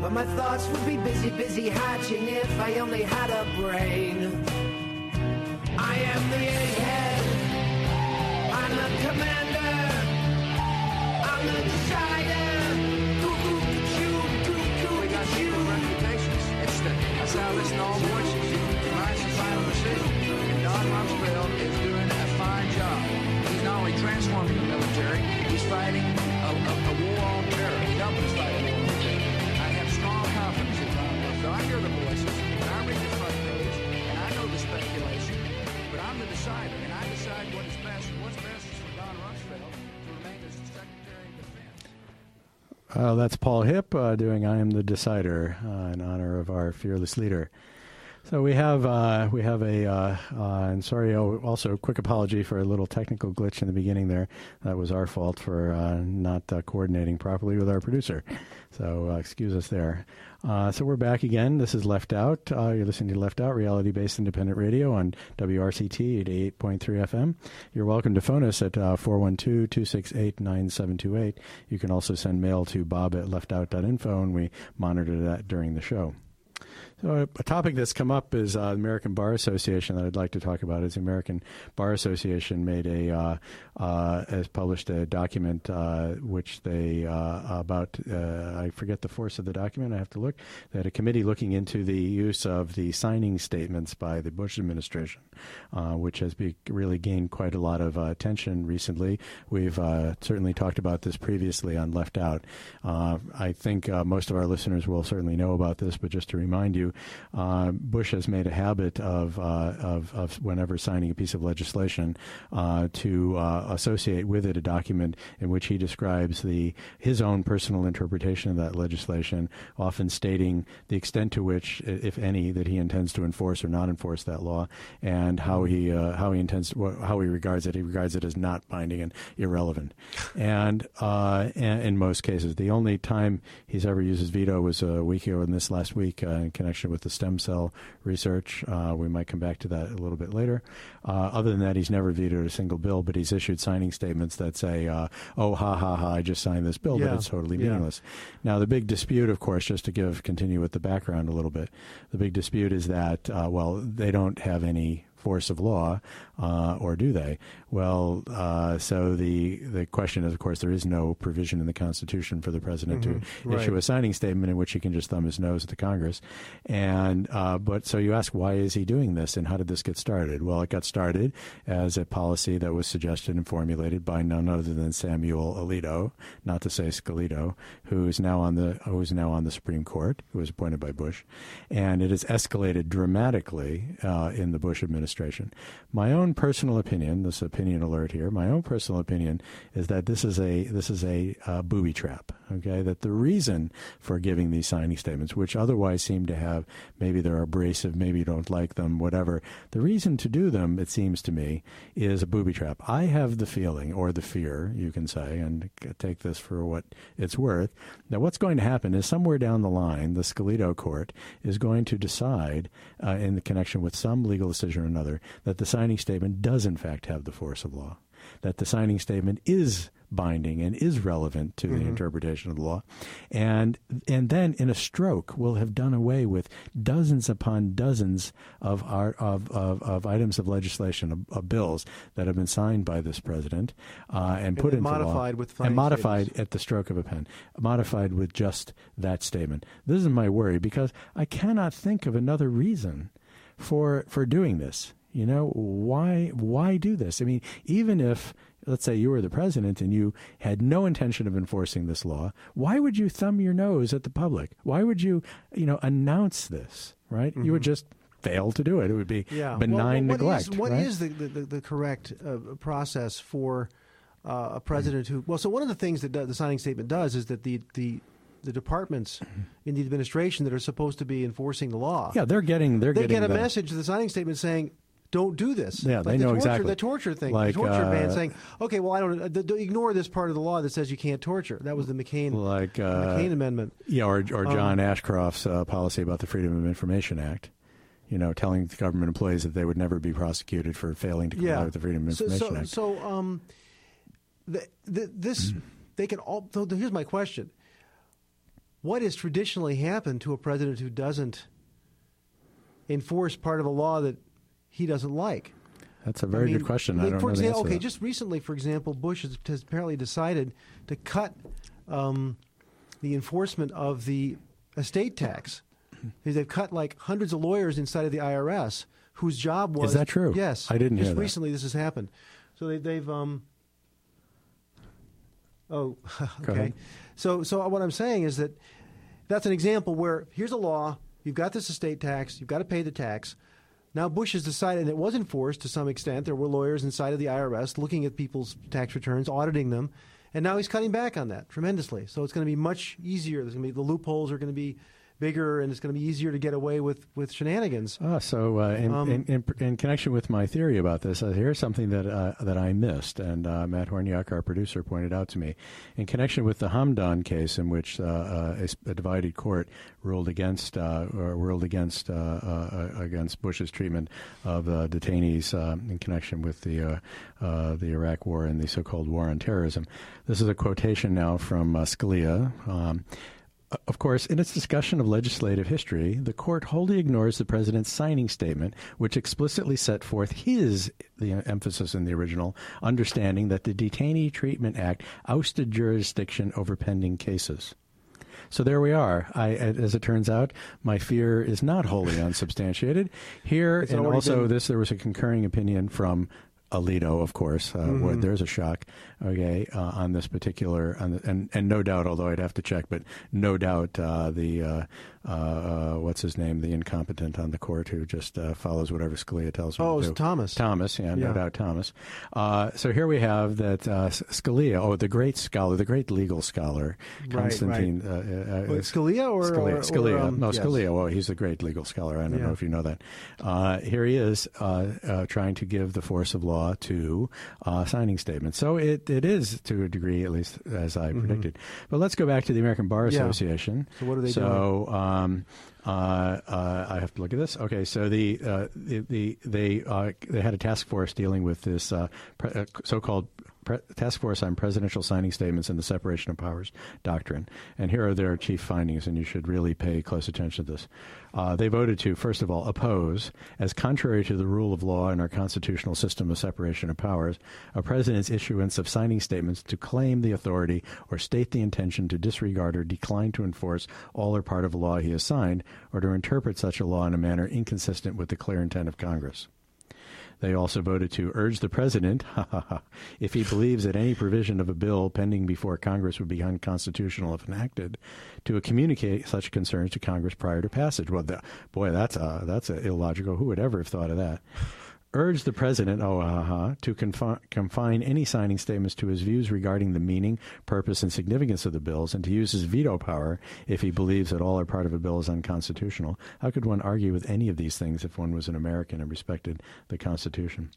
E: But my thoughts would be busy, busy hatching if I only had a brain. I am the egghead. I'm the commander. I'm the decider. Cuckoo, cuckoo, cuckoo,
C: We got people reputations. It's the, that's how listen to all voices. transforming the military. He's fighting I hear the voices, and I read the front page, and I know the speculation, but I'm the decider, and I decide what is best. What's best is for Don Rumsfeld to remain as Secretary of Defense.
A: Uh, that's Paul Hipp uh, doing I Am the Decider uh, in honor of our fearless leader. So we have uh, we have a uh, uh, and sorry oh, also quick apology for a little technical glitch in the beginning there. That was our fault for uh, not uh, coordinating properly with our producer. So uh, excuse us there. so we're back again. This is Left Out. you're listening to Left Out, reality-based independent radio on WRCT 88.3 FM. You're welcome to phone us at 412-268-9728. You can also send mail to bob at leftout.info, and we monitor that during the show. So a topic that's come up is uh, the American Bar Association that I'd like to talk about. Is the American Bar Association made a uh, uh, has published a document uh, which they uh, about uh, I forget the force of the document. I have to look. Had a committee looking into the use of the signing statements by the Bush administration, which has be, really gained quite a lot of attention recently. We've certainly talked about this previously on Left Out. I think most of our listeners will certainly know about this, but just to remind you uh, Bush has made a habit of, uh, of, of, whenever signing a piece of legislation uh, to uh, associate with it a document in which he describes the his own personal interpretation of that legislation, often stating the extent to which, if any, that he intends to enforce or not enforce that law, and how he uh, how he intends how he regards it. He regards it as not binding and irrelevant, and, and in most cases, the only time he's ever used his veto was a week ago in this last week in connection connection with the stem cell research. Uh, we might come back to that a little bit later. Uh, other than that, he's never vetoed a single bill, but he's issued signing statements that say, uh, "Oh, ha ha ha! I just signed this bill, yeah. but it's totally meaningless." Yeah. Now, the big dispute, of course, just to give continue with the background a little bit, the big dispute is that uh, well, they don't have any force of law, uh, or do they? Well, uh, so the the question is, of course, there is no provision in the Constitution for the president
B: Mm-hmm.
A: to
B: Right.
A: issue a signing statement in which he can just thumb his nose at the Congress. And uh, but so you ask, why is he doing this, and how did this get started? Well, it got started as a policy that was suggested and formulated by none other than Samuel Alito, not to say Scalito, who is now on the who is now on the Supreme Court, who was appointed by Bush, and it has escalated dramatically uh, in the Bush administration. My own personal opinion, this opinion alert here, my own personal opinion is that this is a this is a uh, booby trap. Okay, that the reason for giving these signing statements, which otherwise seem to have maybe they're abrasive, maybe you don't like them, whatever, the reason to do them, it seems to me, is a booby trap. I have the feeling or the fear, you can say, and take this for what it's worth. Now, what's going to happen is somewhere down the line, the Scalito court is going to decide, uh, in the connection with some legal decision or another, that the signing statement does in fact have the force of law, that the signing statement is binding and is relevant to the interpretation of the law, and and then in a stroke we'll have done away with dozens upon dozens of our of, of, of items of legislation of, of bills that have been signed by this president uh, and, put
B: then
A: into law
B: modified with
A: and modified
B: statements.
A: at the stroke of a pen, modified with just that statement. This is my worry because I cannot think of another reason for for doing this. You know why why do this? I mean, even if let's say you were the president and you had no intention of enforcing this law, why would you thumb your nose at the public? Why would you you know announce this? Right? You would just fail to do it. It would be
B: Mm-hmm. Yeah.
A: benign
B: well, what is-
A: neglect.
B: What
A: right?
B: is the, the, the correct uh, process for uh, a president who? Well, so one of the things that the signing statement does is that the the the departments in the administration that are supposed to be enforcing the law,
A: yeah, they're getting they're
B: they
A: getting
B: get a
A: the-
B: message to the signing statement saying. Don't do this.
A: Yeah,
B: like
A: they
B: the
A: know
B: torture,
A: exactly.
B: The torture thing,
A: Like,
B: the torture ban,
A: uh,
B: saying, "Okay, well, I don't uh, th- th- ignore this part of the law that says you can't torture." That was the McCain,
A: like uh,
B: McCain amendment.
A: Yeah, or, or
B: Um,
A: John Ashcroft's uh, policy about the Freedom of Information Act. You know, telling the government employees that they would never be prosecuted for failing to comply
B: yeah.
A: with the Freedom of
B: so,
A: Information
B: so,
A: Act.
B: So, um, the, the, this they can all. So here's my question: What has traditionally happened to a president who doesn't enforce part of a law that he doesn't like?
A: That's a very
B: I mean,
A: good question. I don't
B: for
A: know
B: example, okay,
A: that.
B: just recently, for example, Bush has, has apparently decided to cut um, the enforcement of the estate tax. They've cut like hundreds of lawyers inside of the IRS whose job was.
A: Is that true?
B: Yes,
A: I didn't
B: Just
A: hear that.
B: recently, this has happened. So they, they've. Um, oh, [laughs] okay. So, so what I'm saying is that that's an example where here's a law. You've got this estate tax. You've got to pay the tax. Now Bush has decided, and it was enforced to some extent. There were lawyers inside of the IRS looking at people's tax returns, auditing them, and now he's cutting back on that tremendously. So it's going to be much easier. There's going to be the loopholes are going to be bigger, and it's going to be easier to get away with with shenanigans.
A: Ah, so uh, in,
B: Um,
A: in, in, in connection with my theory about this, uh, here's something that uh, that I missed, and uh, Matt Horniak, our producer, pointed out to me. In connection with the Hamdan case, in which uh, uh, a, a divided court ruled against uh, or ruled against uh, uh, against Bush's treatment of uh, detainees uh, in connection with the uh, uh, the Iraq War and the so-called war on terrorism. This is a quotation now from uh, Scalia. Um, of course, in its discussion of legislative history, the court wholly ignores the president's signing statement, which explicitly set forth his, the emphasis in the original, understanding that the Detainee Treatment Act ousted jurisdiction over pending cases. So there we are. I, as it turns out, my fear is not wholly unsubstantiated. Here,
B: It's
A: and also
B: been-
A: this, there was a concurring opinion from Alito, of course. Uh,
B: Mm-hmm.
A: where there's a shock, okay, uh, on this particular, on the, and and no doubt, although I'd have to check, but no doubt uh, the uh, uh, what's his name, the incompetent on the court who just uh, follows whatever Scalia tells him
B: Oh,
A: to
B: it's
A: do.
B: Thomas.
A: Thomas, yeah, no
B: Yeah.
A: doubt Thomas. Uh, so here we have that uh, Scalia, oh, the great scholar, the great legal scholar,
B: Right,
A: Constantine. Uh, uh,
B: Wait, Scalia or
A: Scalia?
B: or- or,
A: Scalia.
B: um,
A: no,
B: yes.
A: Scalia. Well, he's a great legal scholar. I don't
B: Yeah.
A: know if you know that. Uh, here he is uh, uh, trying to give the force of law to uh, signing statements. So it, it is to a degree, at least as I predicted. But let's go back to the American Bar
B: Mm-hmm. Yeah.
A: Association.
B: So what are they
A: so, Um, uh, uh, I have to look at this. Okay, so the uh, the, the they uh, they had a task force dealing with this uh, pre- uh, so-called Pre- Task Force on Presidential Signing Statements and the Separation of Powers Doctrine. And here are their chief findings, and you should really pay close attention to this. Uh, they voted to, first of all, oppose, as contrary to the rule of law in our constitutional system of separation of powers, a president's issuance of signing statements to claim the authority or state the intention to disregard or decline to enforce all or part of a law he has signed, or to interpret such a law in a manner inconsistent with the clear intent of Congress. They also voted to urge the president, [laughs] if he believes that any provision of a bill pending before Congress would be unconstitutional if enacted, to communicate such concerns to Congress prior to passage. Well, the, boy, that's a, that's a illogical. Who would ever have thought of that? Urged the president, oh, uh-huh, to confi- confine any signing statements to his views regarding the meaning, purpose, and significance of the bills, and to use his veto power if he believes that all or part of a bill is unconstitutional. How could one argue with any of these things if one was an American and respected the Constitution?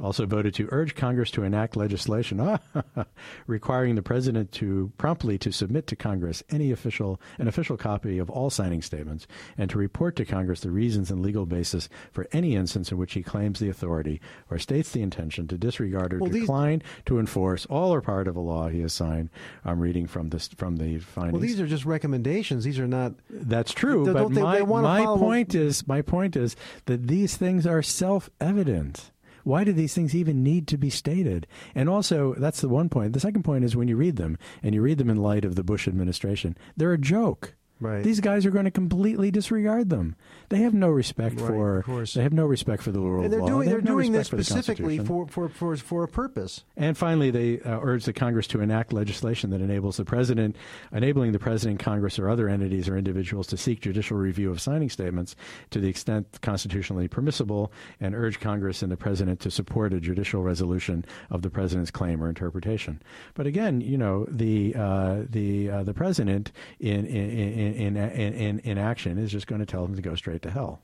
A: Also voted to urge Congress to enact legislation [laughs] requiring the president to promptly to submit to Congress any official an official copy of all signing statements and to report to Congress the reasons and legal basis for any instance in which he claims the authority or states the intention to disregard or well, decline these... to enforce all or part of a law he has signed. I'm reading from this from the findings.
B: Well, these are just recommendations. These are not.
A: That's true. but they, my, they my point is my point is that these things are self-evident. Why do these things even need to be stated? And also, that's the one point. The second point is when you read them, and you read them in light of the Bush administration, they're a joke.
B: Right.
A: These guys are going to completely disregard them. They have no respect right, for. They have no respect for the rule
B: and they're
A: of
B: law.
A: Doing,
B: they are
A: no
B: doing
A: this
B: specifically for, for, for, for a purpose.
A: And finally, they uh, urge the Congress to enact legislation that enables the president, enabling the president, Congress, or other entities or individuals to seek judicial review of signing statements to the extent constitutionally permissible, and urge Congress and the president to support a judicial resolution of the president's claim or interpretation. But again, you know, the uh, the uh, the president in in in, in in, in action is just going to tell them to go straight to hell.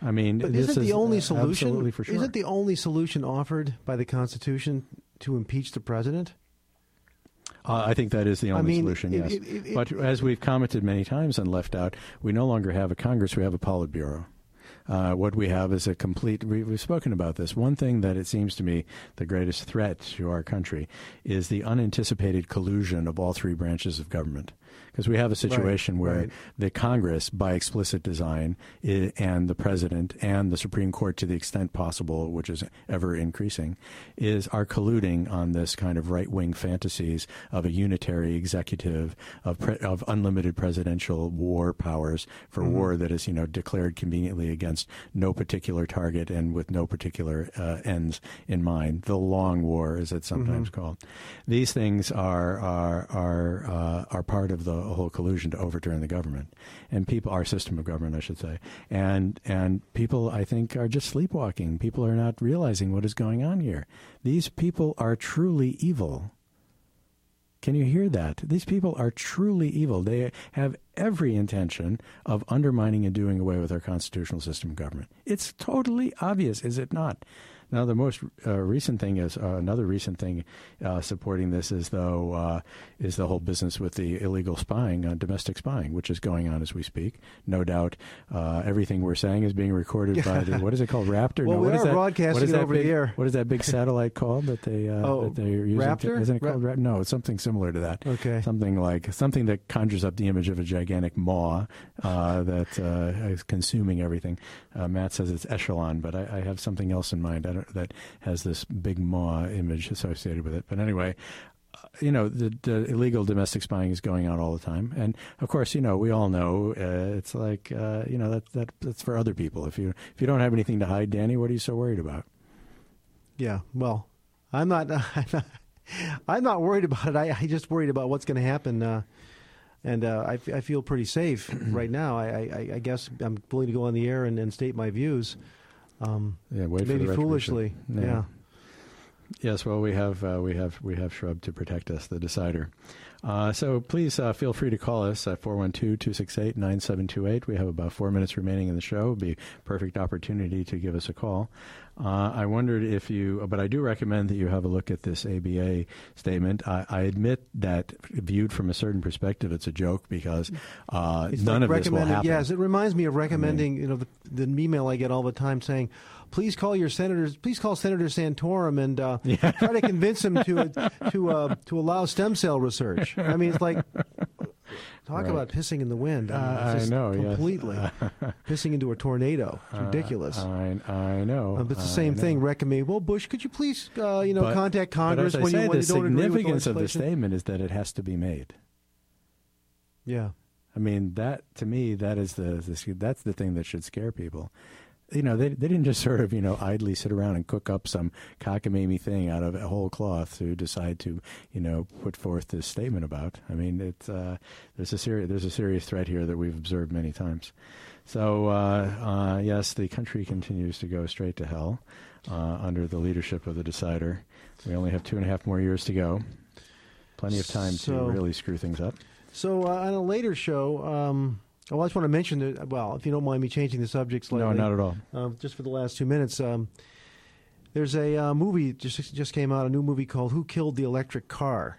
A: I mean,
B: but
A: isn't
B: the only
A: solution? Absolutely for Sure.
B: Isn't the only solution offered by the Constitution to impeach the president?
A: Uh, I think that is the only I mean, solution, yes. It, it, it, but as we've commented many times and left out, we no longer have a Congress, we have a Politburo. Uh, what we have is a complete. We, have spoken about this. One thing that it seems to me the greatest threat to our country is the unanticipated collusion of all three branches of government because we have a situation
B: right,
A: where
B: right.
A: the Congress, by explicit design, and the president and the Supreme Court, to the extent possible, which is ever increasing, is are colluding on this kind of right wing fantasies of a unitary executive of pre- of unlimited presidential war powers for mm-hmm. war that is you know declared conveniently against no particular target and with no particular uh, ends in mind. The long war, as it's sometimes mm-hmm. called. These things are are are uh, are part of the whole collusion to overturn the government and people, our system of government, I should say, and and people, I think, are just sleepwalking. People are not realizing what is going on here. These people are truly evil. Can you hear that? These people are truly evil. They have every intention of undermining and doing away with our constitutional system of government. It's totally obvious, is it not? Now, the most uh, recent thing is uh, another recent thing uh, supporting this is though uh, is the whole business with the illegal spying, uh, domestic spying, which is going on as we speak. No doubt, uh, everything we're saying is being recorded by the [laughs] what is it called, Raptor?
B: well,
A: no,
B: we
A: what
B: are
A: that,
B: broadcasting
A: what is that
B: over
A: big,
B: the air.
A: What is that big satellite called that they
B: oh,
A: that they're using?
B: Raptor?
A: To, isn't it called Ra- No, it's something similar to that.
B: Okay,
A: something like something that conjures up the image of a gigantic maw that is consuming everything. Matt says it's echelon, but I, I have something else in mind that has has this big maw image associated with it. But anyway, uh, you know, the, the, illegal domestic spying is going on all the time, and of course, you know, we all know uh, it's like uh, you know that that that's for other people. If you if you don't have anything to hide, Danny, what are you so worried about?
B: Yeah, well, I'm not. [laughs] I'm not, I'm not worried about it. I, I just worried about what's going to happen. Uh, and uh, I, f- I feel pretty safe [clears throat] right now. I, I, I, guess I'm willing to go on the air and, and state my views. Um,
A: yeah,
B: maybe foolishly. Yeah.
A: Yes, well, we have uh, we have we have Shrub to protect us, the decider. Uh, so please uh, feel free to call us at 412-268-9728. We have about four minutes remaining in the show. It would be a perfect opportunity to give us a call. Uh, I wondered if you, but I do recommend that you have a look at this ABA statement. I, I admit that viewed from a certain perspective, it's a joke because uh, none
B: like
A: of this will happen.
B: Yes, it reminds me of recommending, I mean, you know, the, the, email I get all the time saying, please call your senators, please call Senator Santorum and uh, [laughs] yeah. try to convince him to to uh, to allow stem cell research. I mean, it's like Talk right. about pissing in the wind. I, mean,
A: uh, I know,
B: completely
A: yes. [laughs]
B: pissing into a tornado. It's uh, ridiculous.
A: Uh, I, I know.
B: Uh, but it's the same thing. Recommend. Well, Bush, could you please, uh, you know,
A: but,
B: contact Congress
A: when
B: you, when
A: the
B: you don't agree with
A: significance of the statement is that it has to be made.
B: Yeah.
A: I mean that to me that is the, the that's the thing that should scare people you know, they, they didn't just sort of, you know, idly sit around and cook up some cockamamie thing out of a whole cloth to decide to, you know, put forth this statement about. I mean, it's, uh, there's a serious, there's a serious threat here that we've observed many times. So, uh, uh, yes, the country continues to go straight to hell uh, under the leadership of the decider. We only have two and a half more years to go. Plenty of time so, to really screw things up.
B: So, uh, on a later show, um Oh, I just want to mention that. Well, if you don't mind me changing the subject slightly.
A: No, not at all.
B: Uh, just for the last two minutes, um, there's a uh, movie just just came out, a new movie called "Who Killed the Electric Car,"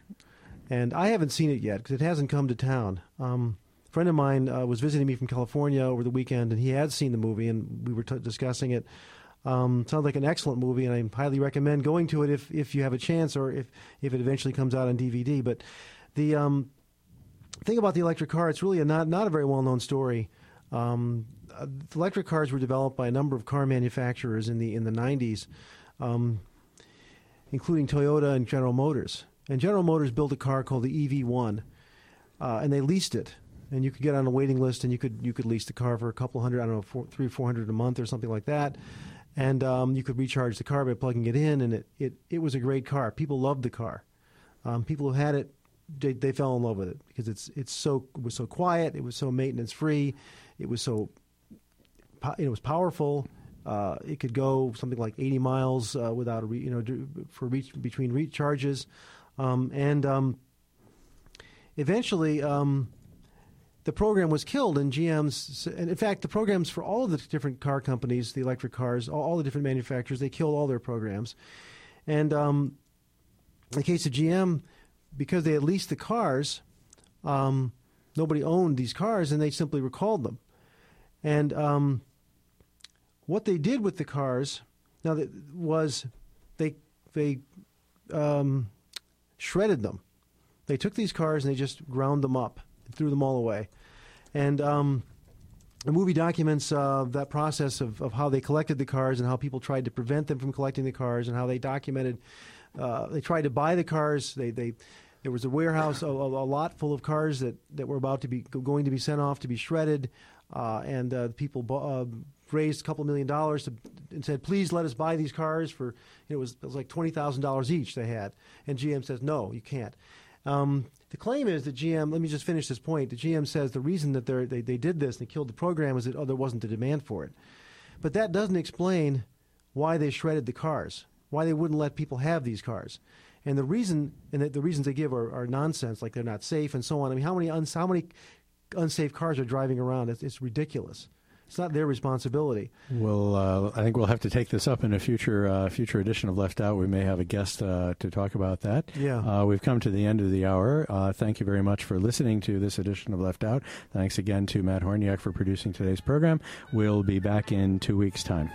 B: and I haven't seen it yet because it hasn't come to town. Um, a friend of mine uh, was visiting me from California over the weekend, and he had seen the movie, and we were t- discussing it. Um, sounds like an excellent movie, and I highly recommend going to it if if you have a chance, or if if it eventually comes out on DVD. But the um, thing about the electric car, it's really a not not a very well known story. Um, uh, electric cars were developed by a number of car manufacturers in the in the 90s, um, including Toyota and General Motors. And General Motors built a car called the EV1, uh, and they leased it. And you could get on a waiting list, and you could you could lease the car for a couple hundred, I don't know, four, three four hundred a month or something like that. And um, you could recharge the car by plugging it in, and it, it, it was a great car. People loved the car. Um, people who had it they, they fell in love with it because it's it's so it was so quiet, it was so maintenance free, it was so it was powerful. Uh, it could go something like 80 miles uh, without a re, you know for reach between recharges, um, and um, eventually um, the program was killed. And GM's and in fact the programs for all of the different car companies, the electric cars, all, all the different manufacturers, they killed all their programs. And um, in the case of GM, because they had leased the cars, um, nobody owned these cars, and they simply recalled them. And um, what they did with the cars now that was they they um, shredded them. They took these cars and they just ground them up, and threw them all away. And um, the movie documents uh, that process of, of how they collected the cars and how people tried to prevent them from collecting the cars and how they documented. Uh, they tried to buy the cars. They they there was a warehouse, a, a, lot full of cars that, that were about to be going to be sent off to be shredded, uh, and uh, people uh, raised a couple million dollars to, and said, "Please let us buy these cars for." You know, it was it was like twenty thousand dollars each they had, and GM says, "No, you can't." Um, the claim is that GM. Let me just finish this point. The GM says the reason that they they did this and they killed the program is that oh there wasn't a demand for it, but that doesn't explain why they shredded the cars, why they wouldn't let people have these cars. And the reason and the, the reasons they give are, are, nonsense, like they're not safe and so on. I mean, how many uns, how many unsafe cars are driving around? It's, it's ridiculous. It's not their responsibility.
A: Well, uh, I think we'll have to take this up in a future uh, future edition of Left Out. We may have a guest uh, to talk about that.
B: Yeah.
A: Uh, we've come to the end of the hour. Uh, thank you very much for listening to this edition of Left Out. Thanks again to Matt Horniak for producing today's program. We'll be back in two weeks' time.